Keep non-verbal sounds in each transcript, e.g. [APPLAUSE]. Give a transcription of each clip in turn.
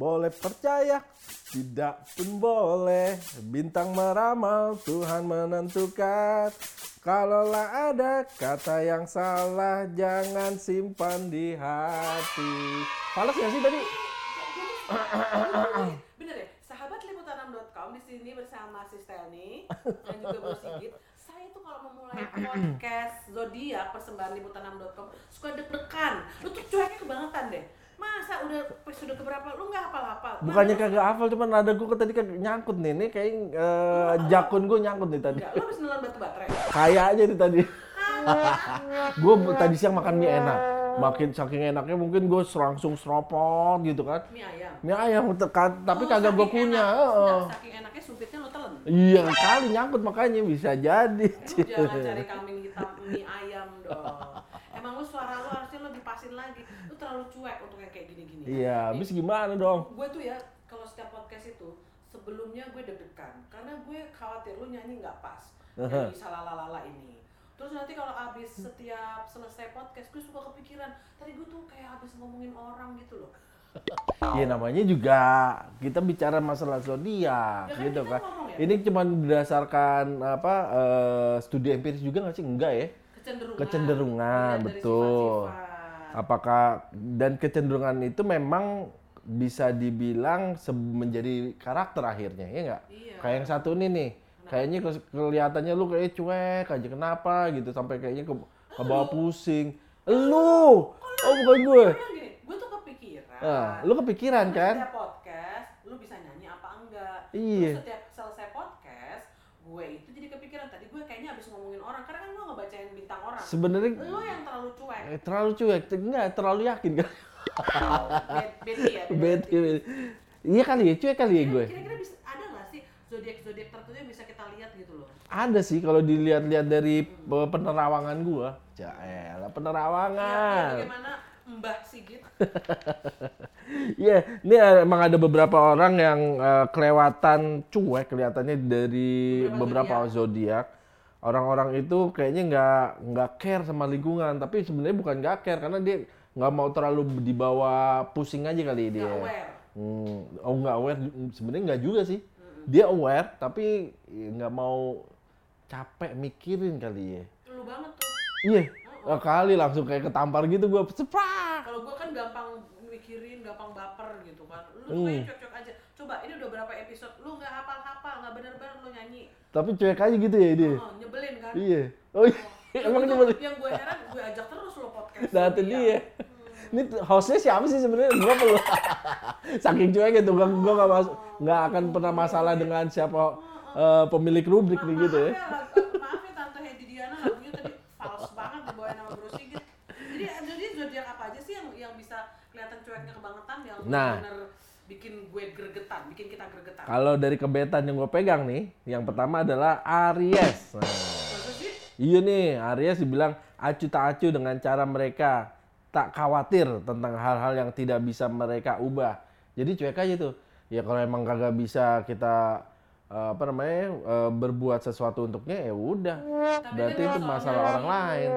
Boleh percaya, tidak pun boleh. Bintang meramal, Tuhan menentukan. Kalaulah ada kata yang salah, jangan simpan di hati. Fales gak sih tadi? Bener ya, sahabat liputan6.com di sini bersama Sis Telni dan juga Bu Sigit. Saya tuh kalau memulai podcast zodiak persembahan liputan6.com suka deg-degan. Lu tuh cueknya kebangetan deh. Masa udah episode keberapa lu nggak hafal-hafal? Bukannya kagak hafal, cuman ada gue tadi kan nyangkut nih. Nih kayak eh, jakun gue nyangkut nih tadi. Enggak, lu habis nelan batu baterai. Kayak aja nih tadi. gue tadi siang makan mie enak. Makin saking enaknya mungkin gue langsung seropot gitu kan. Mie ayam. Mie ayam tekan, tapi Oh, kagak gue punya. enak. saking enaknya sumpitnya lu telan. Iya kali nyangkut makanya bisa jadi. Lu jangan cari kambing hitam mie ayam dong. Emang lu suara lu harusnya lu dipasin lagi. Lu terlalu cuek untuk yang kayak gini-gini. Iya, habis gimana dong? gue tuh ya kalau setiap podcast itu sebelumnya gue deg-degan karena gue khawatir lu nyanyi nggak pas nyanyi salah lala ini terus nanti kalau abis setiap selesai podcast gue suka kepikiran tadi gue tuh kayak abis ngomongin orang gitu loh Ya namanya juga kita bicara masalah zodiak Ya kan gitu kan. ya. Ini cuma berdasarkan apa eh, studi empiris juga nggak sih? Enggak ya? kecenderungan Kecenderungan, dari betul. Apakah dan kecenderungan itu memang bisa dibilang menjadi karakter akhirnya, ya nggak? Iya. Kayak yang satu ini nih, kayaknya ke- kelihatannya lu kayak cuek aja kenapa gitu sampai kayaknya ke, ke bawah pusing. Lu, oh bukan gue. Gue bilang gini, gue tuh kepikiran Nah, lu kepikiran Terus kan? setiap podcast lu bisa nyanyi apa enggak Iya. terus setiap selesai podcast gue itu jadi kepikiran tadi gue kayaknya abis ngomongin orang karena kan gue ngebacain bintang orang Sebenarnya lu yang terlalu cuek eh, terlalu cuek, enggak terlalu yakin kan? Bet- ya Beti, beti. Iya kali ya, cuek kali ya gue. kira-kira bisa ada nggak sih zodiak zodiak tertentu yang bisa kita lihat gitu loh Ada sih kalau dilihat-lihat dari penerawangan gua. Jaelah ya, penerawangan. bagaimana Mbah Sigit [LAUGHS] Iya, ini emang ada beberapa orang yang eh, kelewatan cuek kelihatannya dari Beberapa beberapa zodiak. Orang-orang itu kayaknya nggak nggak care sama lingkungan, tapi sebenarnya bukan nggak care karena dia nggak mau terlalu dibawa pusing aja kali dia. nggak aware Hmm, oh nggak aware, sebenarnya nggak juga sih. Dia aware tapi nggak mau capek mikirin kali ya. lu banget tuh Iya, oh, kali langsung kayak ketampar gitu gua Ceprak! kalau gue kan gampang mikirin gampang baper gitu kan lu Hmm. cuek-cuek aja coba ini udah berapa episode lu bener-bener lu nyanyi Tapi cuek aja gitu ya dia. oh, nyebelin kan Iya. Oh iya, Yang emang itu- dia yang gue heran gue ajak terus lo podcast [LAUGHS] Nah, dia. Ini t- hostnya siapa sih sebenarnya? Gua perlu. [LAUGHS] Saking cuek gitu, gua gua nggak masuk, nggak akan pernah masalah dengan siapa eh, pemilik rubrik nih gitu ya. Maaf ya, maaf ya Tante Hedi Diana lagunya tadi fals banget dibawain sama Bro Sigit. Jadi jadi zodiak apa aja sih yang yang bisa kelihatan cueknya kebangetan yang Nah. bener gue gregetan, bikin kita gregetan. Kalau dari kebetan yang gue pegang nih, yang pertama adalah Aries. Nah, iya nih, Aries dibilang acu tak acu dengan cara mereka tak khawatir tentang hal-hal yang tidak bisa mereka ubah. Jadi cuek aja tuh. Ya kalau emang kagak bisa kita eh, apa namanya eh, berbuat sesuatu untuknya ya udah. Tapi Berarti kan itu masalah orang lain.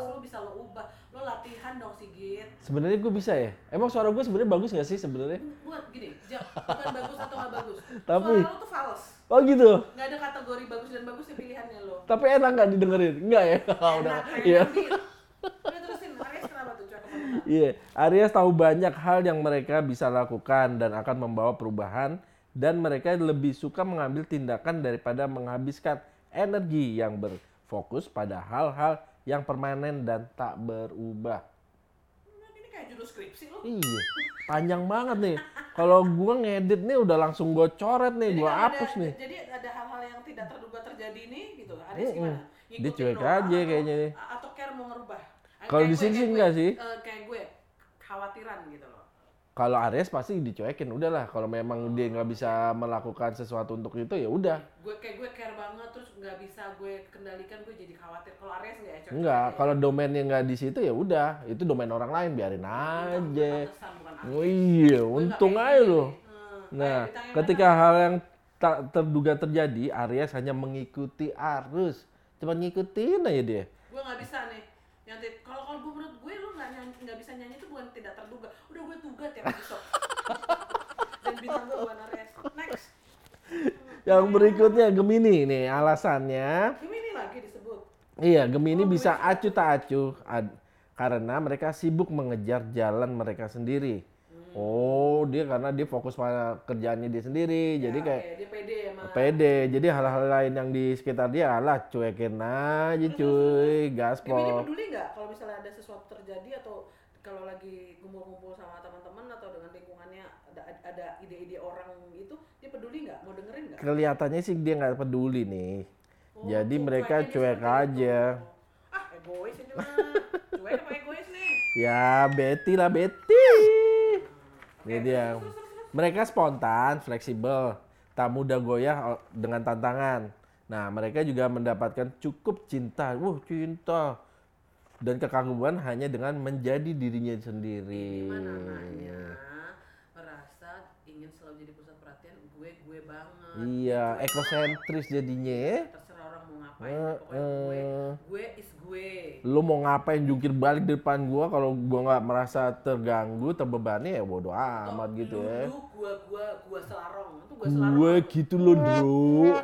Fals lu bisa lo ubah. Lo latihan dong Sigit. Sebenarnya gue bisa ya. Emang suara gue sebenarnya bagus gak sih sebenarnya? Buat gini, ja- bukan bagus atau nggak bagus. Tapi- Suara lo tuh fals. Oh gitu. Nggak ada kategori bagus dan bagus ya pilihannya lo. Tapi enak nggak didengerin? Enggak ya? [LAUGHS] Udah. Iya. Iya, Aries tahu banyak hal yang mereka bisa lakukan dan akan membawa perubahan dan mereka lebih suka mengambil tindakan daripada menghabiskan energi yang berfokus pada hal-hal yang permanen dan tak berubah. Nah, Ini kayak judul skripsi lo. Iya, panjang banget nih. Kalau gua ngedit nih udah langsung gua coret nih, kalau hapus ada, nih. Jadi ada hal-hal yang tidak terduga terjadi nih gitu. Aries Mm-mm. gimana? Dia cuek aja atau- kayaknya nih. Atau care mau ngerubah? Kalau di gue- sini sih gue, enggak sih. eh, kayak gue khawatiran gitu loh. Kalau Aries pasti dicuekin, udahlah. Kalau memang dia nggak bisa melakukan sesuatu untuk itu ya udah. Gue kayak gue care banget terus nggak bisa gue kendalikan gue jadi khawatir. Kalau Aries nggak ya? aja. kalau domainnya nggak di situ ya udah, itu domain orang lain biarin aja. Oh iya, nggak untung aja loh. Nah, ketika hal yang tak terduga terjadi, Aries hanya mengikuti arus. Cuma ngikutin aja dia. gue nggak bisa nih yang kalau kalau gue nggak bisa nyanyi itu bukan tidak terduga udah gue tuga tiap episode [LAUGHS] Dan bintang gue bukan Aries. Next. Yang berikutnya Gemini nih alasannya. Gemini lagi disebut. Iya, Gemini bisa acuh tak acuh ad- karena mereka sibuk mengejar jalan mereka sendiri. Oh, dia karena dia fokus pada kerjaannya dia sendiri. jadi Ya, kayak oke, dia pede ya mah. pede. Jadi hal-hal lain yang di sekitar dia alah cuekin aja cuy, Gemini gaspol. peduli nggak kalau misalnya ada sesuatu terjadi atau kalau lagi kumpul-kumpul sama teman-teman atau dengan lingkungannya ada ada ide-ide orang itu dia peduli nggak mau dengerin nggak? Kelihatannya sih dia nggak peduli nih. Oh, Jadi mereka cuek aja. itu. Ah egois ini mah. [LAUGHS] cuek apa egois nih? Ya Betty lah Betty. Ini dia. Mereka spontan, fleksibel, tak mudah goyah dengan tantangan. Nah, mereka juga mendapatkan cukup cinta. Wuh, cinta. Dan kekaguman hanya dengan menjadi dirinya sendiri. Gimana? Merasa ingin selalu jadi pusat perhatian gue gue banget. Iya, ekosentris jadinya ya. Terserah orang mau ngapain, Eh, pokoknya gue eh. gue is gue. Lu mau ngapain jungkir balik di depan gua kalau gua nggak merasa terganggu, terbebani ya bodo amat gitu lu, ya. Lu gua gua gua selarong. Itu gua selarong. Gue gitu loh, Bro.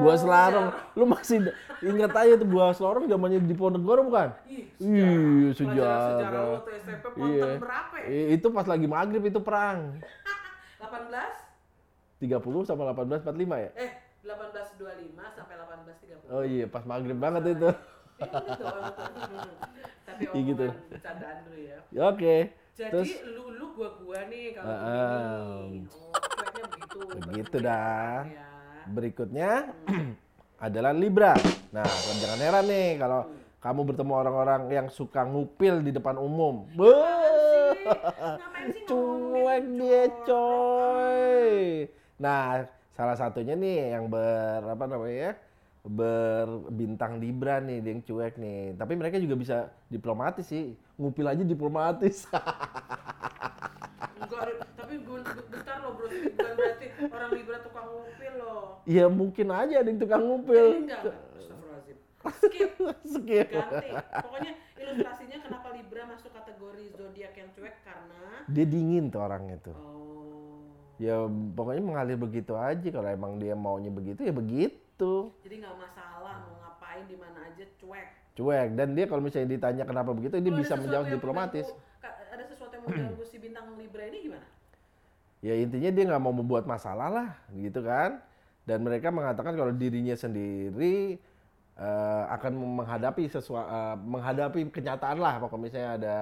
Gua selarong. Lu masih ingat aja tuh gua selarong zamannya di Ponegoro bukan? Iya, sejarah sejarah. waktu SMP Iya. berapa ya? Itu pas lagi maghrib itu perang. [LAUGHS] 18 30 sama 1845 ya? eh 1825 sampai 1830. Oh iya, pas maghrib banget itu. Doang tuh. Tapi Iya gitu. candaan dulu ya. Ya, Oke. Jadi Terus lu lu gua gua nih kalau Ah, begini. Oh, begitu. begitu dah. ya. berikutnya adalah Libra. Nah, jangan heran nih kalau kamu bertemu orang-orang yang suka ngupil di depan umum. [LAUGHS] Ngomongin cuek dia coy. Nah, salah satunya nih yang ber apa namanya? berbintang Libra nih dia yang cuek nih. Tapi mereka juga bisa diplomatis sih. Ngupil aja diplomatis. Enggak, tapi gue bentar loh bro, bukan berarti orang Libra tukang ngupil loh. ya mungkin aja ada yang tukang ngupil. enggak. Skip, Skip. ganti. Pokoknya ilustrasinya kenapa Libra masuk kategori zodiak yang cuek karena Dia dingin tuh orangnya tuh. oh Ya pokoknya mengalir begitu aja kalau emang dia maunya begitu ya begitu. jadi nggak masalah mau ngapain di mana aja cuek. Cuek dan dia kalau misalnya ditanya kenapa begitu dia bisa menjawab diplomatis. mengganggu- ada sesuatu yang mengganggu si bintang Libra ini gimana? Ya intinya dia nggak mau membuat masalah lah gitu kan. Dan mereka mengatakan kalau dirinya sendiri eh, akan menghadapi sesuatu menghadapi kenyataan lah pokoknya misalnya ada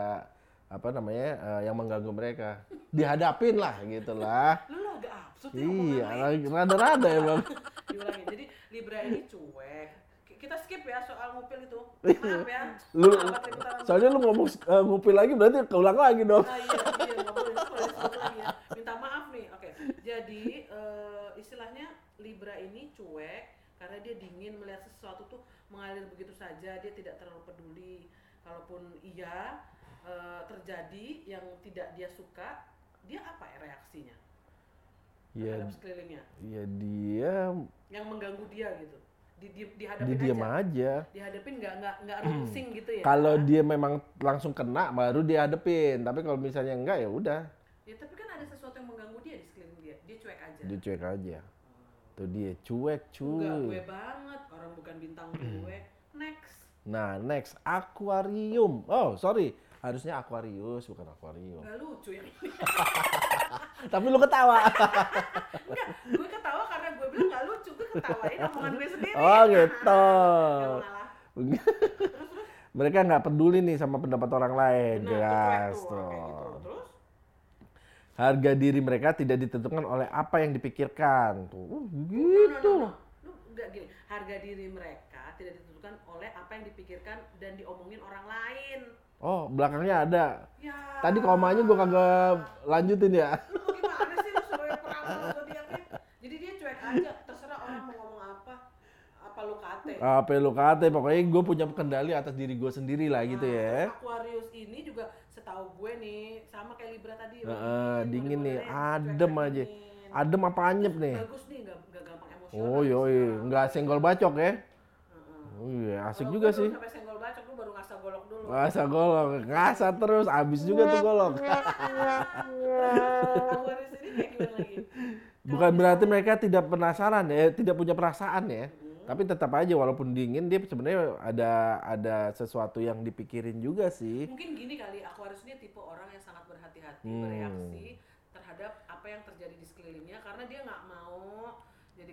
apa namanya eh, yang mengganggu mereka. Dihadapin lah gitu lah. Lu agak absurd ya Iya, rada-rada ya bang. [LAUGHS] Jadi Libra ini cuek. Ki- Kita skip ya soal ngupil itu. Maaf ya. Lu, soalnya lu ngomong eh, ngupil lagi berarti keulang lagi dong. Ah iya, iya nggak boleh lagi ya. Minta maaf nih. Oke. Jadi eh, istilahnya Libra ini cuek karena dia dingin melihat sesuatu tuh mengalir begitu saja, dia tidak terlalu peduli. Kalaupun iya eh, terjadi yang tidak dia suka, dia apa ya reaksinya terhadap sekelilingnya iya dia yang mengganggu dia gitu. Di, di, dia dihadapin diam aja. aja. Dihadapin nggak nggak nggak rungsing gitu ya. Kalau dia memang langsung kena baru dia hadepin. Tapi kalau misalnya enggak ya udah, Ya tapi kan ada sesuatu yang mengganggu dia di sekeliling dia. Dia cuek aja. dia cuek aja. Tuh dia cuek Enggak gue cuy. banget, orang bukan bintang gue. Next. Nah, next akuarium. Oh, sorry. Harusnya Aquarius bukan akuarium. Enggak lucu yang ini. [LAUGHS] Tapi lu ketawa. Enggak, gue ketawa karena gue bilang enggak lucu. Gue ketawain omongan gue sendiri. Oh, gitu. [LAUGHS] Mereka nggak peduli nih sama pendapat orang lain, Benar, guys. cuek tuh, gitu. Terus? Harga diri mereka tidak ditentukan oleh apa yang dipikirkan. Tuh, uh, No, no, gitu. no, no. Lu enggak gini, harga diri mereka tidak ditentukan oleh apa yang dipikirkan dan diomongin orang lain. Oh, belakangnya ada. Ya. Tadi komanya gua kagak lanjutin ya. Lu gimana sih lu? Jadi dia cuek aja, terserah orang mau ngomong apa. Apa lu kate. Apa lu kata, pokoknya gue punya kendali atas diri gue sendiri lah gitu Nah, ya. Aquarius ini juga setahu gue nih sama kayak Libra tadi. Heeh, dingin nih, adem aja. dingin. Adem apa anyep nih? Bagus nih, nggak gampang emosional. Oh yoi, nggak senggol bacok ya? Heeh. Iya, asik juga sih. Sampai senggol bacok, lu baru ngasah golok dulu. Ngasah golok, ngasah terus, abis juga tuh golok. [LAUGHS] Bukan berarti mereka tidak penasaran ya, tidak punya perasaan ya. Tapi tetap aja walaupun dingin dia sebenarnya ada ada sesuatu yang dipikirin juga sih. Mungkin gini kali, Aquarius ini tipe orang yang sangat berhati-hati Hmm. bereaksi terhadap apa yang terjadi di sekelilingnya karena dia nggak mau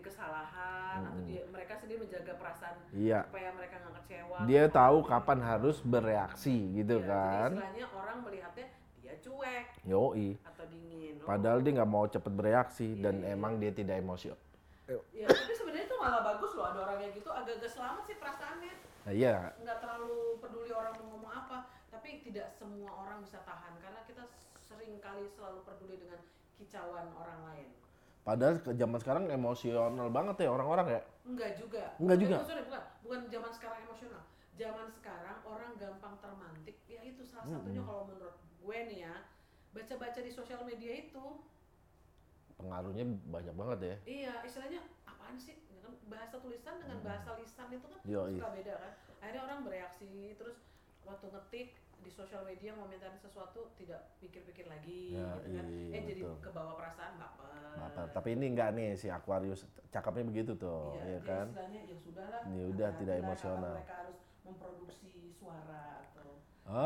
kesalahan atau dia mereka sendiri menjaga perasaan Hmm. Iya. supaya mereka nggak kecewa. Dia tahu apa. kapan harus bereaksi gitu Iya, kan. Jadi istilahnya orang melihatnya dia cuek Yoi. atau dingin. Oh, Padahal dia nggak mau cepet bereaksi dan emang dia tidak emosi. Ya, tapi sebenarnya itu malah bagus loh ada orang yang gitu agak-agak selamat sih perasaannya. Nah, iya, Nggak terlalu peduli orang mau ngomong apa, tapi tidak semua orang bisa tahan karena kita sering kali selalu peduli dengan kicauan orang lain. Padahal ke zaman sekarang emosional banget ya orang-orang ya. Enggak juga. Enggak juga? Sorry, bukan. Bukan zaman sekarang emosional. Zaman sekarang orang gampang termantik. Ya itu salah satunya kalau menurut gue nih ya. Baca-baca di sosial media itu. Pengaruhnya banyak banget ya. Iya, istilahnya apaan sih? Ya kan bahasa tulisan dengan bahasa lisan itu kan Yoi. suka beda kan. Akhirnya orang bereaksi terus waktu ngetik di sosial media ngomentarin sesuatu tidak pikir-pikir lagi Ya, gitu kan. iya, eh jadi betul. kebawa perasaan baper. Baper. Tapi ini enggak nih si Aquarius cakapnya begitu tuh, Iya, ya kan? istilahnya ya sudahlah. Ya udah, tidak emosional. Mereka harus memproduksi suara atau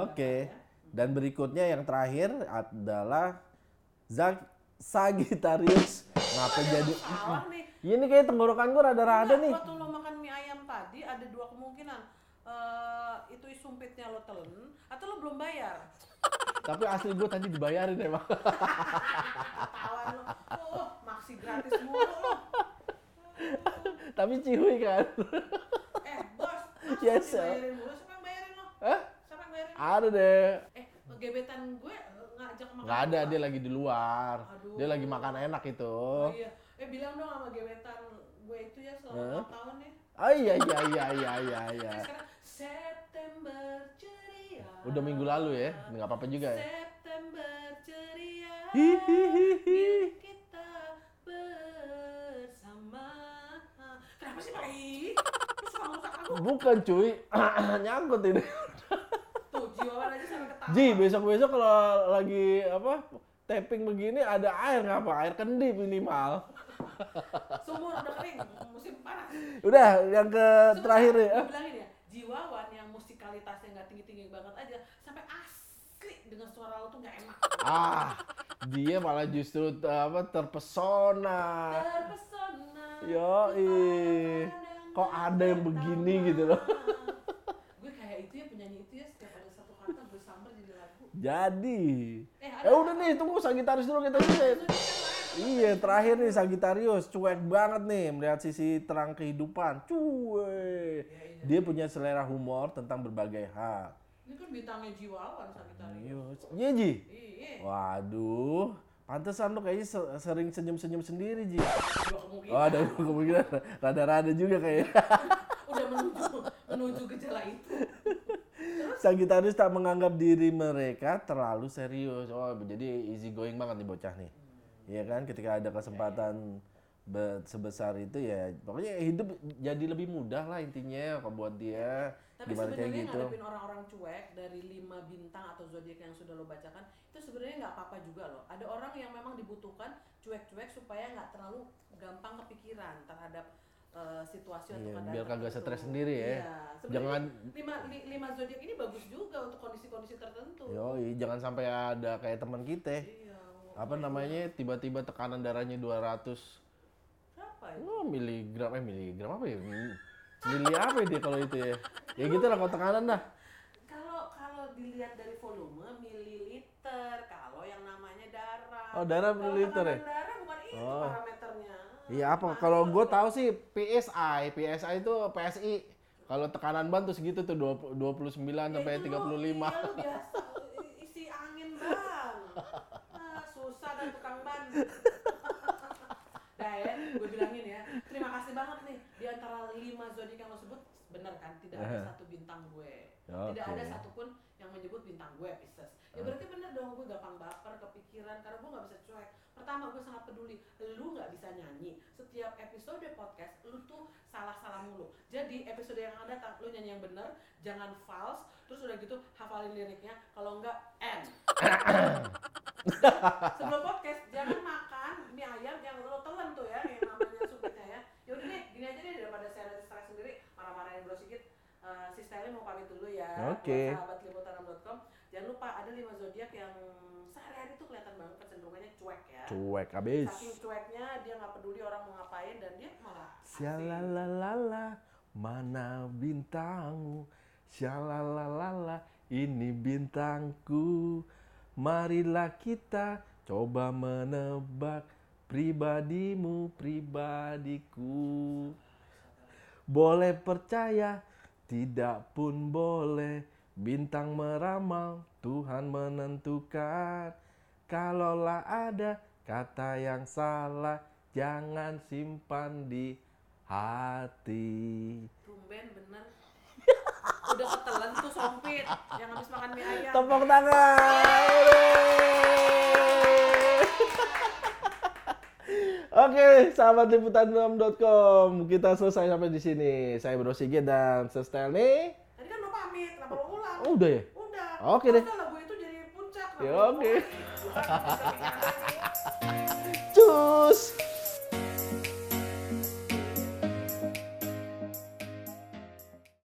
Oke. apa ya. Dan berikutnya yang terakhir adalah Zag Sagittarius. Ngapa jadi? [LAUGHS] Ini kayak tenggorokan gue rada-rada nih. Waktu lo makan mie ayam tadi ada dua kemungkinan. Itu sumpitnya lo telen atau lo belum bayar. Tapi asli gue tadi dibayarin emang. Tawan lo. Oh, maksi gratis mulu lo. Tapi cihui kan. Eh, bos. Yes, dibayarin mulu? Siapa yang bayarin lo? Hah? Siapa yang bayarin? Ada deh. Eh, gebetan gue eh, ngajak makan. Nggak ada, dia lagi di luar. Aduh. Dia lagi makan enak itu. Oh iya. Eh bilang dong sama gebetan gue itu ya selama? 4 tahun ya. Oh iya iya iya iya iya iya. September ceria. Udah minggu lalu ya, nggak apa-apa juga ya. September ceria. Kita bersama. Kenapa sih Pak I? Bukan cuy, [CLEARS THROAT] nyangkut ini. Tuh, jiwawan aja sampai ketawa. Ji, besok-besok kalau lagi apa tapping begini ada air nggak apa? Air kendi minimal. Sumur udah kering, musim panas. Udah, yang ke terakhir Sebentar, ya. bilangin ya, jiwawan yang musikalitasnya nggak tinggi-tinggi banget aja, sampai asli dengan suara lo tuh nggak enak. Ah, dia malah justru eh, apa terpesona. Terpesona. Yoi. Kok ada yang begini gitu loh. gue kayak itu ya penyanyi itu ya setiap ada satu kata gue sambar jadi lagu. Jadi, Eh, ya udah nih, tunggu Sagitarius dulu kita selesai. Iya, terakhir nih Sagitarius, cuek banget nih melihat sisi terang kehidupan. Cuek. Dia punya selera humor tentang berbagai hal. Ini kan bintangnya jiwawan Sagitarius. Iya, Ji. Iya. Waduh, pantesan lo kayaknya se- sering senyum-senyum sendiri, Ji. Oh, ada kemungkinan rada-rada juga kayaknya. [LAUGHS] Udah menuju menuju gejala itu. Sagittarius tak menganggap diri mereka terlalu serius. Oh, jadi easy going banget nih bocah nih. Iya kan, ketika ada kesempatan be- sebesar itu ya, pokoknya hidup jadi lebih mudah lah intinya kalau buat dia. Tapi Gimana kayak sebenarnya gitu. ngadepin orang-orang cuek dari lima bintang atau zodiak yang sudah lo bacakan itu sebenarnya nggak apa-apa juga loh. Ada orang yang memang dibutuhkan cuek-cuek supaya nggak terlalu gampang kepikiran terhadap eh, situasi atau Iya, biar kagak stres sendiri ya. Iya. Jangan lima li- lima zodiak ini bagus juga untuk kondisi-kondisi tertentu. yoi, jangan sampai ada kayak teman kita. Iya. Apa namanya? Tiba-tiba tekanan darahnya 200 Berapa ya? Oh, miligram eh miligram apa ya? Mili apa dia kalau itu ya? Ya gitu lah kalau tekanan dah. Kalau kalau dilihat dari volume mililiter, kalau yang namanya darah. Oh, darah mililiter ya? Darah bukan itu Oh. parameternya. Iya apa? Kalau gue tahu sih PSI, PSI itu PSI. Kalau tekanan ban tuh segitu tuh 20 29 sampai 35. Iya lu biasa i- isi angin bang. Ah, susah dan tukang ban. Nah ya, gue bilangin ya, terima kasih banget nih di antara lima zodiak yang lo sebut benar kan tidak ada satu bintang gue, tidak Oke. ada satupun yang menyebut bintang gue Pisces. Ya berarti bener dong gue gampang baper, kepikiran karena gue nggak bisa cuek. Pertama gue sangat peduli, lu nggak bisa nyanyi. Setiap episode podcast lu tuh salah-salah mulu. Jadi episode yang akan datang nyanyi yang bener, jangan false, terus udah gitu hafalin liriknya, kalau enggak end. [COUGHS] Sebelum podcast jangan makan mie ayam yang lo telan tuh ya, yang namanya supitnya ya. Yaudah deh, gini aja deh daripada saya ada stres sendiri, marah-marahin bro Sigit. Eh, si Stanley mau Oke. Buat sahabat liputan6.com. Jangan lupa ada lima zodiak yang sehari-hari tuh kelihatan banget kecenderungannya cuek ya. Cuek abis. Saking cueknya dia nggak peduli orang mau ngapain dan dia malah asik. Syalalala, mana bintangmu? Syalalala, ini bintangku. Marilah kita coba menebak pribadimu, pribadiku. Boleh percaya, tidak pun boleh. Bintang meramal, Tuhan menentukan. Kalaulah ada kata yang salah, jangan simpan di hati. Tumben bener. Udah ketelan tuh sompit yang habis makan mie ayam. Tepuk tangan. Oke, sahabat liputan6.com, kita selesai sampai di sini. Saya Bro Sigit dan Sestel nih. Tadi kan lo pamit, kenapa lo ulang? Oh, udah ya? Udah. Oke deh. Lagu itu jadi puncak. Ya, oke. lagi. Cus.